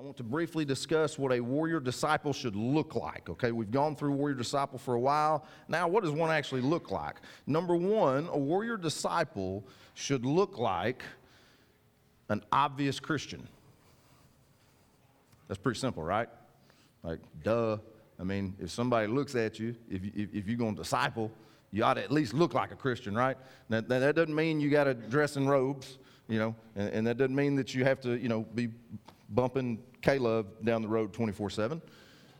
I want to briefly discuss what a warrior disciple should look like. Okay, we've gone through warrior disciple for a while. Now, what does one actually look like? Number one, a warrior disciple should look like an obvious Christian. That's pretty simple, right? Like, duh. I mean, if somebody looks at you, if, you, if, you're going to disciple, you ought to at least look like a Christian, right? Now, that doesn't mean you got to dress in robes, you know, and, and that doesn't mean that you have to, you know, be bumping K-LOVE down the road 24 7.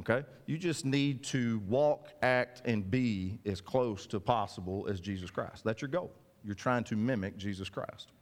Okay? You just need to walk, act, and be as close to possible as Jesus Christ. That's your goal. You're trying to mimic Jesus Christ.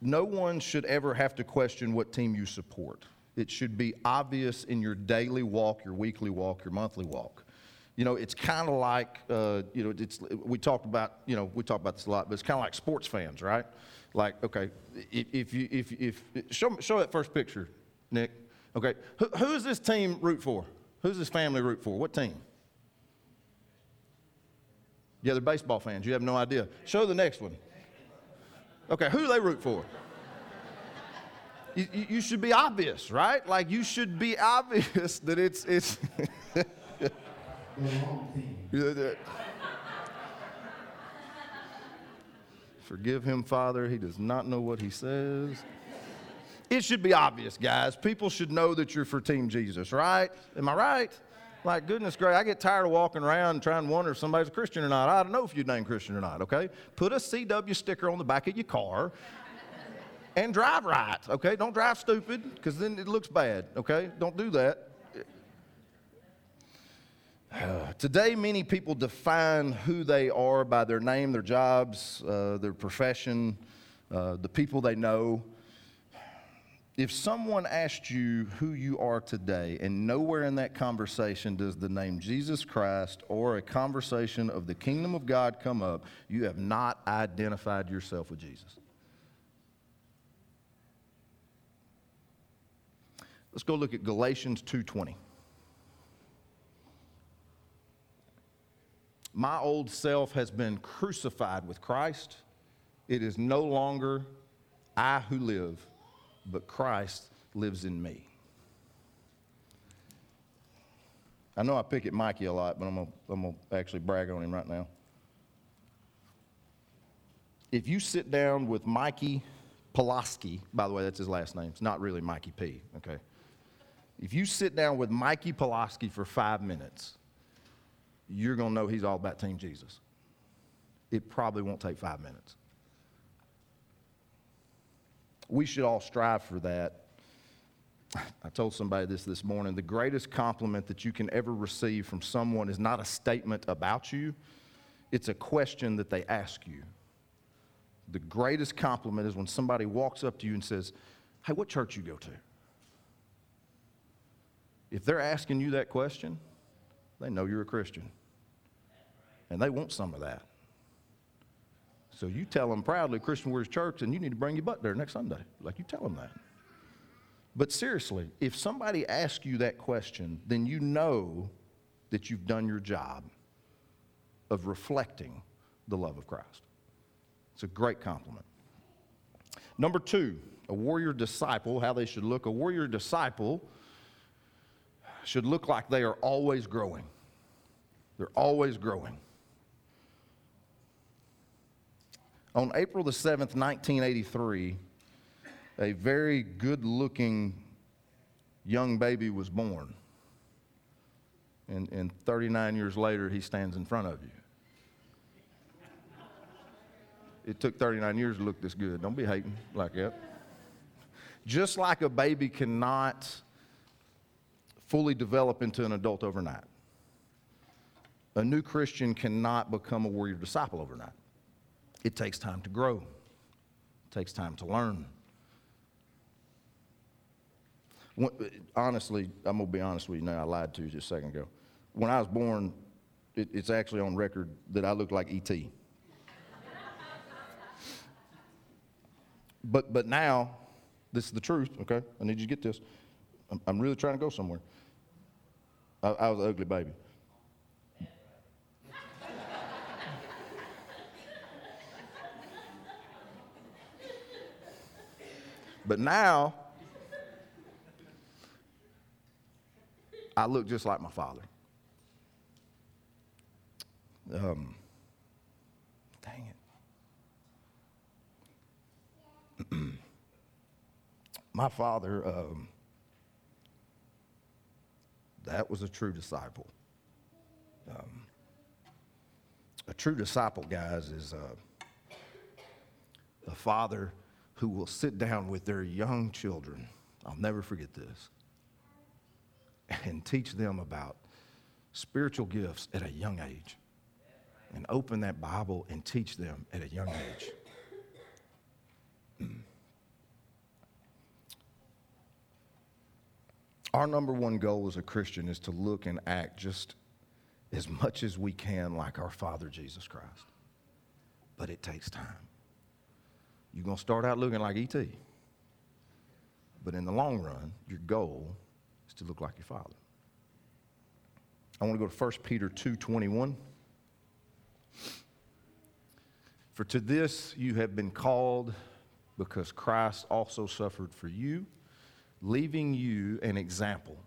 No one should ever have to question what team you support. It should be obvious in your daily walk, your weekly walk, your monthly walk. You know, it's kind of like, uh, you know, it's, we talked about, you know, we talk about this a lot, but it's kind of like sports fans, right? Like, okay, if, if you, if, if, show, show that first picture, Nick. Okay, Who, who's this team root for? Who's this family root for? What team? Yeah, they're baseball fans. You have no idea. Show the next one. Okay, who they root for? You, you, should be obvious, right? Like you should be obvious that it's it's. Forgive him, Father. He does not know what he says. It should be obvious, guys. People should know that you're for Team Jesus, right? Am I right? Like, goodness gracious, I get tired of walking around trying to wonder if somebody's a Christian or not. I don't know if you're named Christian or not, okay? Put a CW sticker on the back of your car and drive right, okay? Don't drive stupid because then it looks bad, okay? Don't do that. Today, many people define who they are by their name, their jobs, uh, their profession, uh, the people they know. If someone asked you who you are today, and nowhere in that conversation does the name Jesus Christ or a conversation of the kingdom of God come up, you have not identified yourself with Jesus. Let's go look at Galatians 2:20. My old self has been crucified with Christ. It is no longer I who live, but Christ lives in me. I know I pick at Mikey a lot, but I'm going I'm to actually brag on him right now. If you sit down with Mikey Pulaski, by the way, that's his last name. It's not really Mikey P, okay? If you sit down with Mikey Pulaski for five minutes, you're going to know he's all about Team Jesus. It probably won't take five minutes. We should all strive for that. I told somebody this this morning. The greatest compliment that you can ever receive from someone is not a statement about you, it's a question that they ask you. The greatest compliment is when somebody walks up to you and says, Hey, what church you go to? If they're asking you that question, they know you're a Christian and they want some of that. So you tell them proudly, Christian Warriors Church, and you need to bring your butt there next Sunday. Like you tell them that. But seriously, if somebody asks you that question, then you know that you've done your job of reflecting the love of Christ. It's a great compliment. Number two, a warrior disciple, how they should look. A warrior disciple should look like they are always growing. They're always growing. On April the 7th, 1983, a very good looking young baby was born. And, and 39 years later, he stands in front of you. It took 39 years to look this good. Don't be hating like that. Just like a baby cannot fully develop into an adult overnight, a new Christian cannot become a warrior disciple overnight. It takes time to grow, it takes time to learn. Honestly, I'm going to be honest with you now. I lied to you just a second ago. When I was born, it, it's actually on record that I look like E.T. but, but now, this is the truth, okay? I need you to get this. I'm, I'm really trying to go somewhere. I, I was an ugly baby. But now, I look just like my father. Um, dang it. my father, um, that was a true disciple. Um, a true disciple, guys, is a, a father who will sit down with their young children. I'll never forget this. And teach them about spiritual gifts at a young age. And open that Bible and teach them at a young age. Hmm. Our number one goal as a Christian is to look and act just as much as we can like our Father Jesus Christ. But it takes time. You're going to start out looking like E.T. But in the long run, your goal is to look like your Father. I want to go to 1 Peter 2:21. For to this you have been called because Christ also suffered for you leaving you an example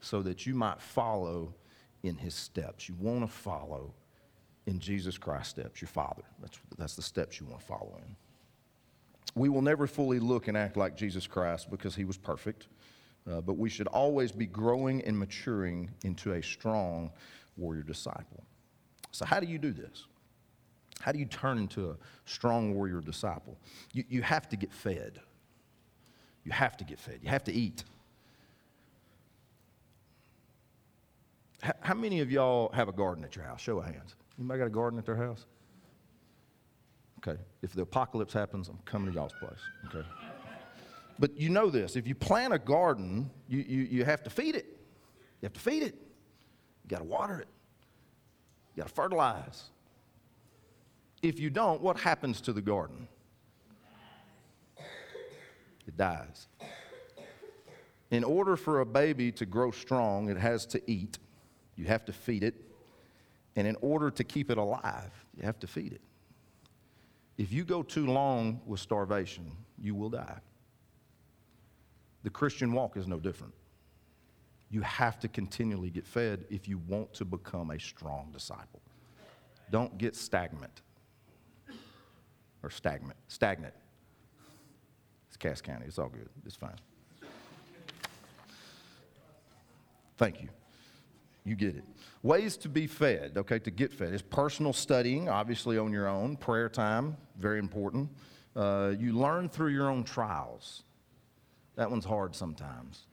so that you might follow in his steps. You want to follow in Jesus Christ's steps, your Father. That's, that's the steps you want to follow in. We will never fully look and act like Jesus Christ because he was perfect, uh, but we should always be growing and maturing into a strong warrior disciple. So, how do you do this? How do you turn into a strong warrior disciple? You, you have to get fed. You have to get fed, you have to eat. How many of y'all have a garden at your house? Show of hands. Anybody got a garden at their house? Okay. If the apocalypse happens, I'm coming to y'all's place. Okay. But you know this if you plant a garden, you, you, you have to feed it. You have to feed it. You got to water it. You got to fertilize. If you don't, what happens to the garden? it dies. In order for a baby to grow strong, it has to eat. You have to feed it. And in order to keep it alive, you have to feed it. If you go too long with starvation, you will die. The Christian walk is no different. You have to continually get fed if you want to become a strong disciple. Don't get stagnant or stagnant. Stagnant. It's Cass County. It's all good. It's fine. Thank you. You get it. Ways to be fed, okay, to get fed is personal studying, obviously on your own, prayer time, very important. Uh, you learn through your own trials. That one's hard sometimes.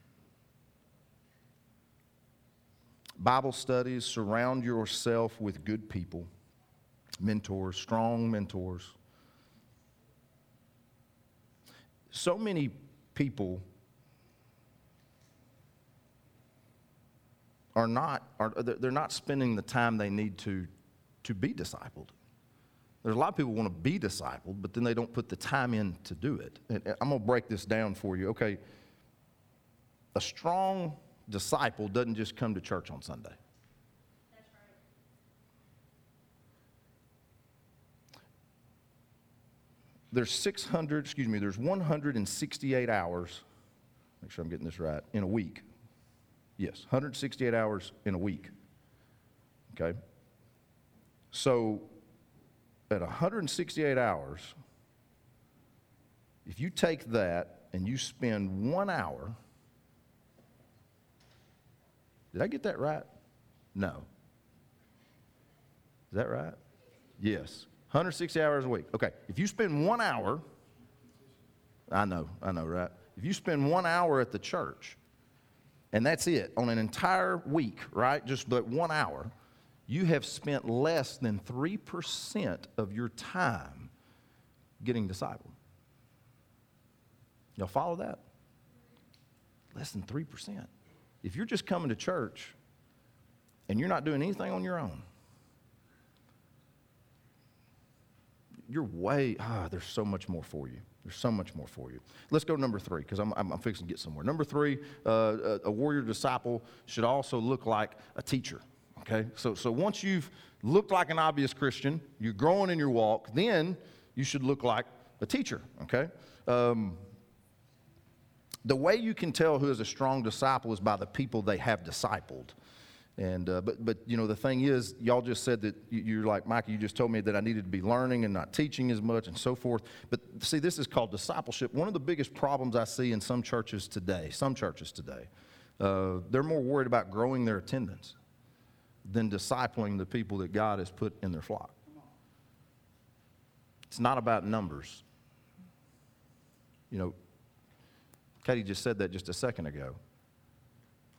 Bible studies, surround yourself with good people, mentors, strong mentors. so many people are not are, they're not spending the time they need to to be discipled. There's a lot of people want to be discipled but then they don't put the time in to do it. And i'm going to break this down for you okay? A strong disciple doesn't just come to church on sunday. There's 600, excuse me, there's 168 hours, make sure I'm getting this right, in a week. Yes, 168 hours in a week. Okay? So at 168 hours, if you take that and you spend one hour, did I get that right? No. Is that right? Yes. 160 hours a week. Okay, if you spend one hour, I know, I know, right? If you spend one hour at the church, and that's it, on an entire week, right? Just but one hour, you have spent less than 3% of your time getting discipled. Y'all follow that? Less than 3%. If you're just coming to church and you're not doing anything on your own, you're way, ah, there's so much more for you. There's so much more for you. Let's go to number three, because I'm, I'm, I'm, fixing to get somewhere. Number three, uh, a, warrior disciple should also look like a teacher. Okay? So, so once you've looked like an obvious Christian, you're growing in your walk, then you should look like a teacher. Okay? Um, the way you can tell who is a strong disciple is by the people they have discipled. And uh, but but you know the thing is, y'all just said that you're like Mike. You just told me that I needed to be learning and not teaching as much and so forth. But see, this is called discipleship. One of the biggest problems I see in some churches today, some churches today, uh, they're more worried about growing their attendance than discipling the people that God has put in their flock. It's not about numbers. You know, Katie just said that just a second ago.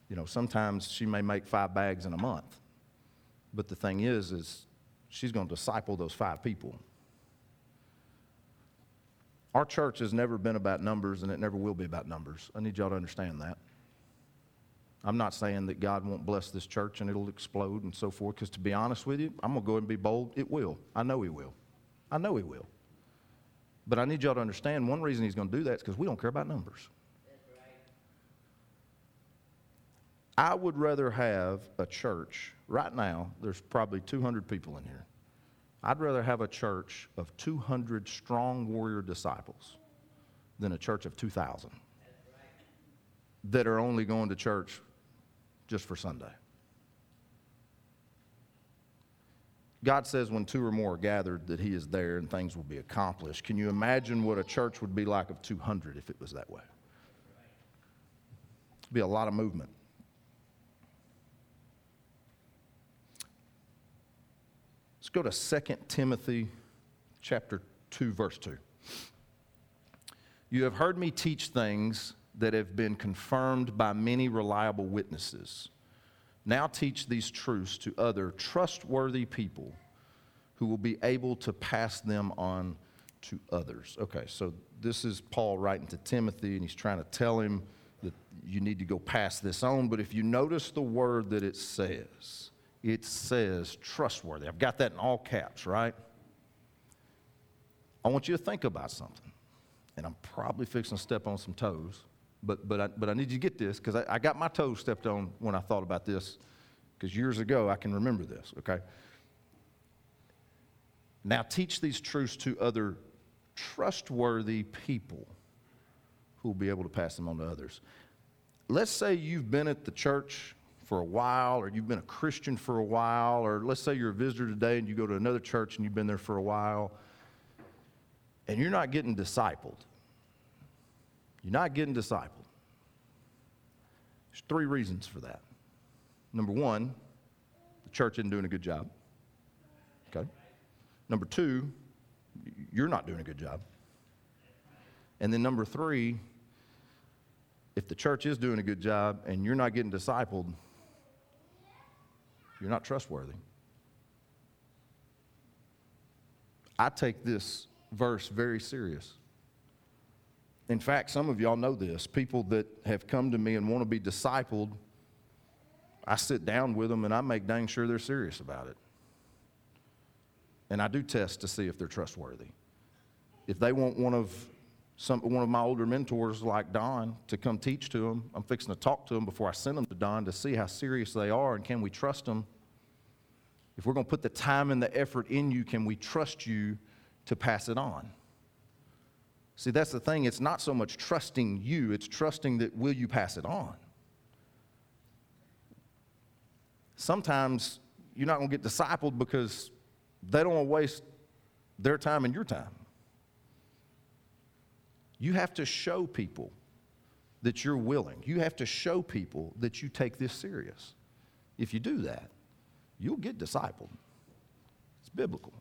You know, sometimes she may make five bags in a month. But the thing is, is she's going to disciple those five people. Our church has never been about numbers, and it never will be about numbers. I need y'all to understand that. I'm not saying that God won't bless this church and it'll explode and so forth, because to be honest with you, I'm going to go and be bold. It will. I know He will. I know He will. But I need y'all to understand one reason He's going to do that is because we don't care about numbers. I would rather have a church, right now, there's probably 200 people in here. I'd rather have a church of 200 strong warrior disciples than a church of 2,000 that are only going to church just for Sunday. God says when two or more are gathered that he is there and things will be accomplished. Can you imagine what a church would be like of 200 if it was that way? It'd be a lot of movement. Let's go to 2 Timothy chapter 2 verse 2. You have heard me teach things that have been confirmed by many reliable witnesses. Now teach these truths to other trustworthy people who will be able to pass them on to others. Okay, so this is Paul writing to Timothy, and he's trying to tell him that you need to go pass this on. But if you notice the word that it says, it says trustworthy. I've got that in all caps, right? I want you to think about something. And I'm probably fixing to step on some toes, but, but, I, but I need you to get this because I, I got my toes stepped on when I thought about this because years ago I can remember this, okay? Now teach these truths to other trustworthy people who will be able to pass them on to others. Let's say you've been at the church for a while, or you've been a Christian for a while, or let's say you're a visitor today and you go to another church and you've been there for a while, and you're not getting discipled. You're not getting discipled. There's three reasons for that. Number one, the church isn't doing a good job. Okay. Number two, you're not doing a good job. And then number three, if the church is doing a good job and you're not getting discipled, you're not trustworthy. I take this verse very serious. In fact, some of y'all know this. People that have come to me and want to be discipled, I sit down with them and I make dang sure they're serious about it. And I do test to see if they're trustworthy. If they want one of some, one of my older mentors like Don to come teach to them. I'm fixing to talk to them before I send them to Don to see how serious they are and can we trust them. If we're going to put the time and the effort in you, can we trust you to pass it on? See, that's the thing. It's not so much trusting you, it's trusting that will you pass it on? Sometimes you're not going to get discipled because they don't want to waste their time and your time. You have to show people that you're willing. You have to show people that you take this serious. If you do that, you'll get discipled. It's biblical.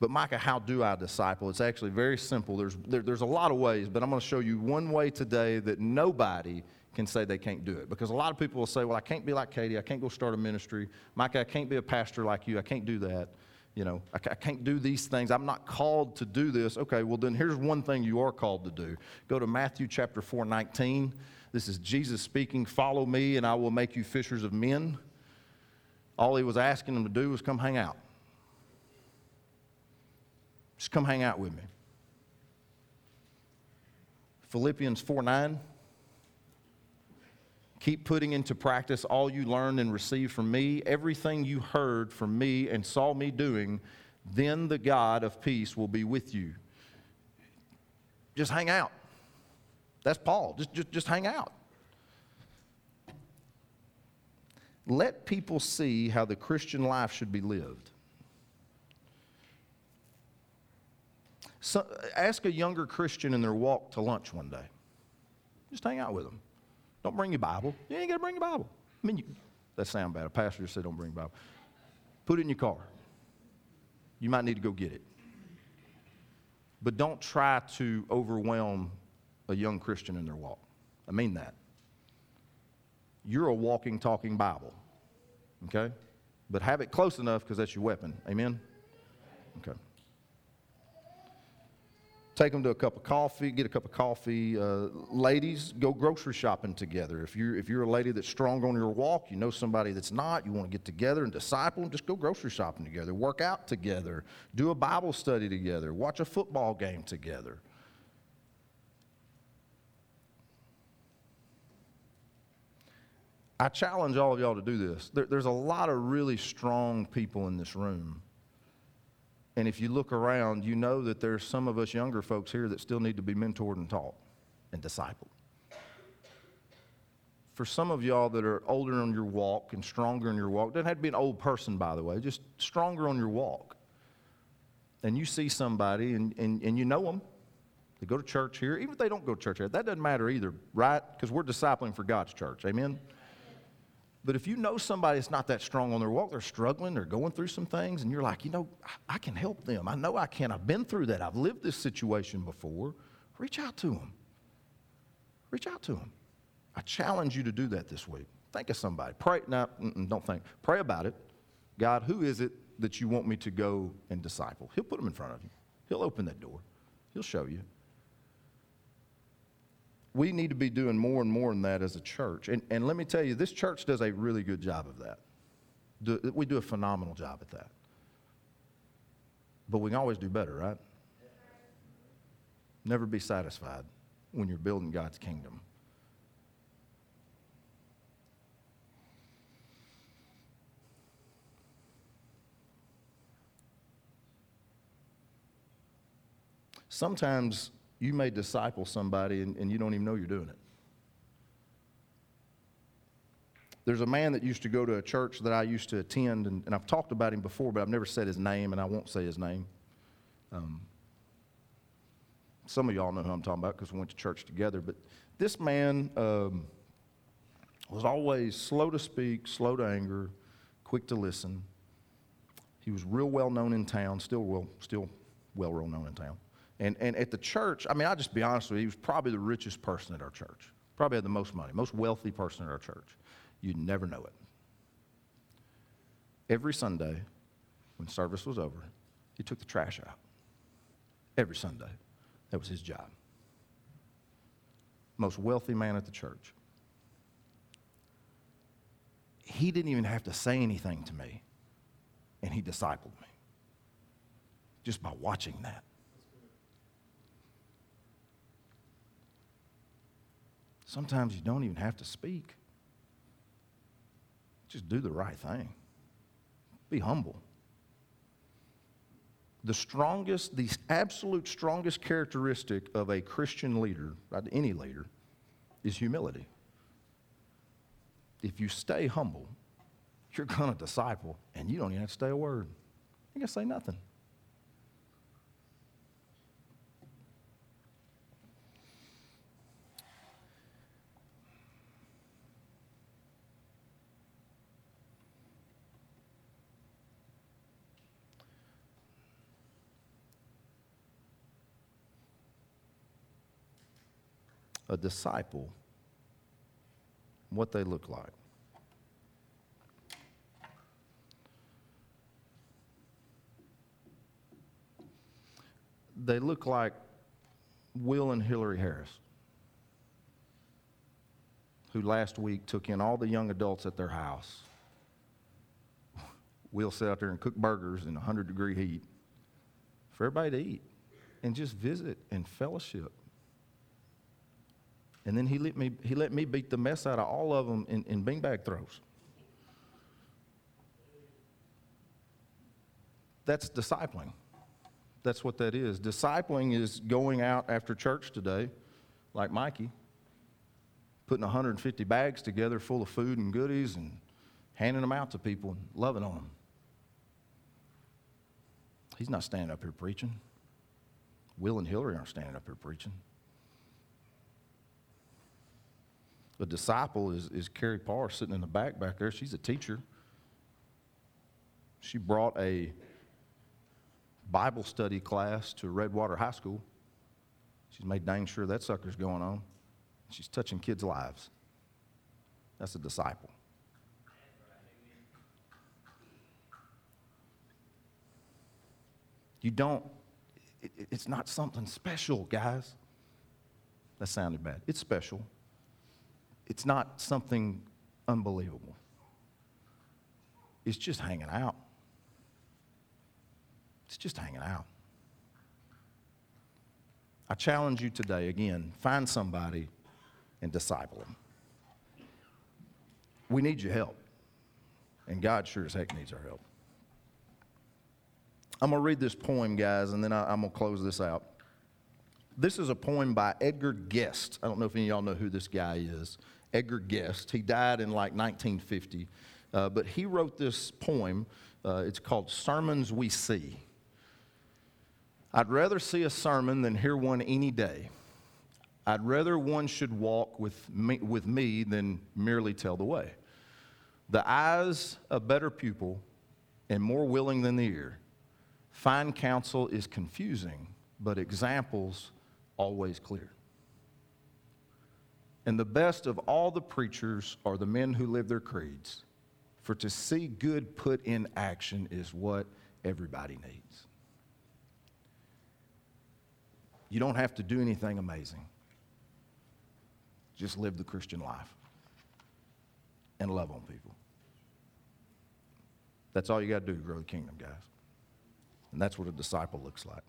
But Micah, how do I disciple? It's actually very simple. There's, there, there's a lot of ways, but I'm going to show you one way today that nobody can say they can't do it. Because a lot of people will say, well, I can't be like Katie. I can't go start a ministry. Micah, I can't be a pastor like you. I can't do that you know, I, I, can't do these things. I'm not called to do this. Okay, well, then here's one thing you are called to do. Go to Matthew chapter 4, 19. This is Jesus speaking, Follow me, and I will make you fishers of men. All he was asking them to do was come hang out. Just come hang out with me. Philippians 4 9. Keep putting into practice all you learned and received from me, everything you heard from me and saw me doing, then the God of peace will be with you. just hang out. That's Paul. Just, just, just hang out. Let people see how the Christian life should be lived. So, ask a younger Christian in their walk to lunch one day. Just hang out with them. Don't bring your Bible. You ain't got to bring your Bible. I mean, you, that sound bad. A pastor said don't bring your Bible. Put it in your car. You might need to go get it. But don't try to overwhelm a young Christian in their walk. I mean that. You're a walking, talking Bible. Okay? But have it close enough because that's your weapon. Amen? Okay. Take them to a cup of coffee, get a cup of coffee. Uh, ladies, go grocery shopping together. If you're, if you're a lady that's strong on your walk, you know somebody that's not, you want to get together and disciple them, just go grocery shopping together, work out together, do a Bible study together, watch a football game together. I challenge all of y'all to do this. There, there's a lot of really strong people in this room. And if you look around, you know that there's some of us younger folks here that still need to be mentored and taught and discipled. For some of y'all that are older on your walk and stronger in your walk, doesn't have to be an old person, by the way, just stronger on your walk. And you see somebody and, and, and you know them. They go to church here, even if they don't go to church here, that doesn't matter either, right? Because we're discipling for God's church. Amen? But if you know somebody that's not that strong on their walk, they're struggling, they're going through some things, and you're like, you know, I can help them. I know I can. I've been through that. I've lived this situation before. Reach out to them. Reach out to them. I challenge you to do that this week. Think of somebody. Pray. Now, don't think. Pray about it. God, who is it that you want me to go and disciple? He'll put them in front of you. He'll open that door. He'll show you we need to be doing more and more in that as a church. And, and let me tell you, this church does a really good job of that. Do, we do a phenomenal job at that. But we can always do better, right? Never be satisfied when you're building God's kingdom. Sometimes you may disciple somebody and, and you don't even know you're doing it. There's a man that used to go to a church that I used to attend, and, and I've talked about him before, but I've never said his name, and I won't say his name. Um, some of y'all know who I'm talking about because we went to church together. But this man um, was always slow to speak, slow to anger, quick to listen. He was real well known in town, still well, still well known in town. And, and at the church, I mean, I'll just be honest with you, he was probably the richest person at our church. Probably had the most money, most wealthy person at our church. You'd never know it. Every Sunday, when service was over, he took the trash out. Every Sunday. That was his job. Most wealthy man at the church. He didn't even have to say anything to me, and he discipled me just by watching that. Sometimes you don't even have to speak. Just do the right thing. Be humble. The strongest, the absolute strongest characteristic of a Christian leader, any leader, is humility. If you stay humble, you're going to disciple, and you don't even have to say a word. You got to say nothing. A disciple what they look like. They look like Will and Hillary Harris, who last week took in all the young adults at their house. Will sat out there and cook burgers in 100 degree heat for everybody to eat and just visit and fellowship. And then he let me, he let me beat the mess out of all of them in, in beanbag throws. That's discipling. That's what that is. Discipling is going out after church today, like Mikey, putting 150 bags together full of food and goodies and handing them out to people and loving on them. He's not standing up here preaching. Will and Hillary aren't standing up here preaching. The disciple is, is Carrie Parr sitting in the back back there. She's a teacher. She brought a Bible study class to Redwater High School. She's made dang sure that sucker's going on. She's touching kids' lives. That's a disciple. You don't, it, it's not something special, guys. That sounded bad. It's special. It's not something unbelievable. It's just hanging out. It's just hanging out. I challenge you today again find somebody and disciple them. We need your help, and God sure as heck needs our help. I'm going to read this poem, guys, and then I, am going to close this out. This is a poem by Edgar Guest. I don't know if any of y'all know who this guy is. Edgar Guest. He died in like 1950, uh, but he wrote this poem. Uh, it's called Sermons We See. I'd rather see a sermon than hear one any day. I'd rather one should walk with me, with me than merely tell the way. The eye's a better pupil and more willing than the ear. Fine counsel is confusing, but examples always clear. And the best of all the preachers are the men who live their creeds. For to see good put in action is what everybody needs. You don't have to do anything amazing. Just live the Christian life and love on people. That's all you got to do to grow the kingdom, guys. And that's what a disciple looks like.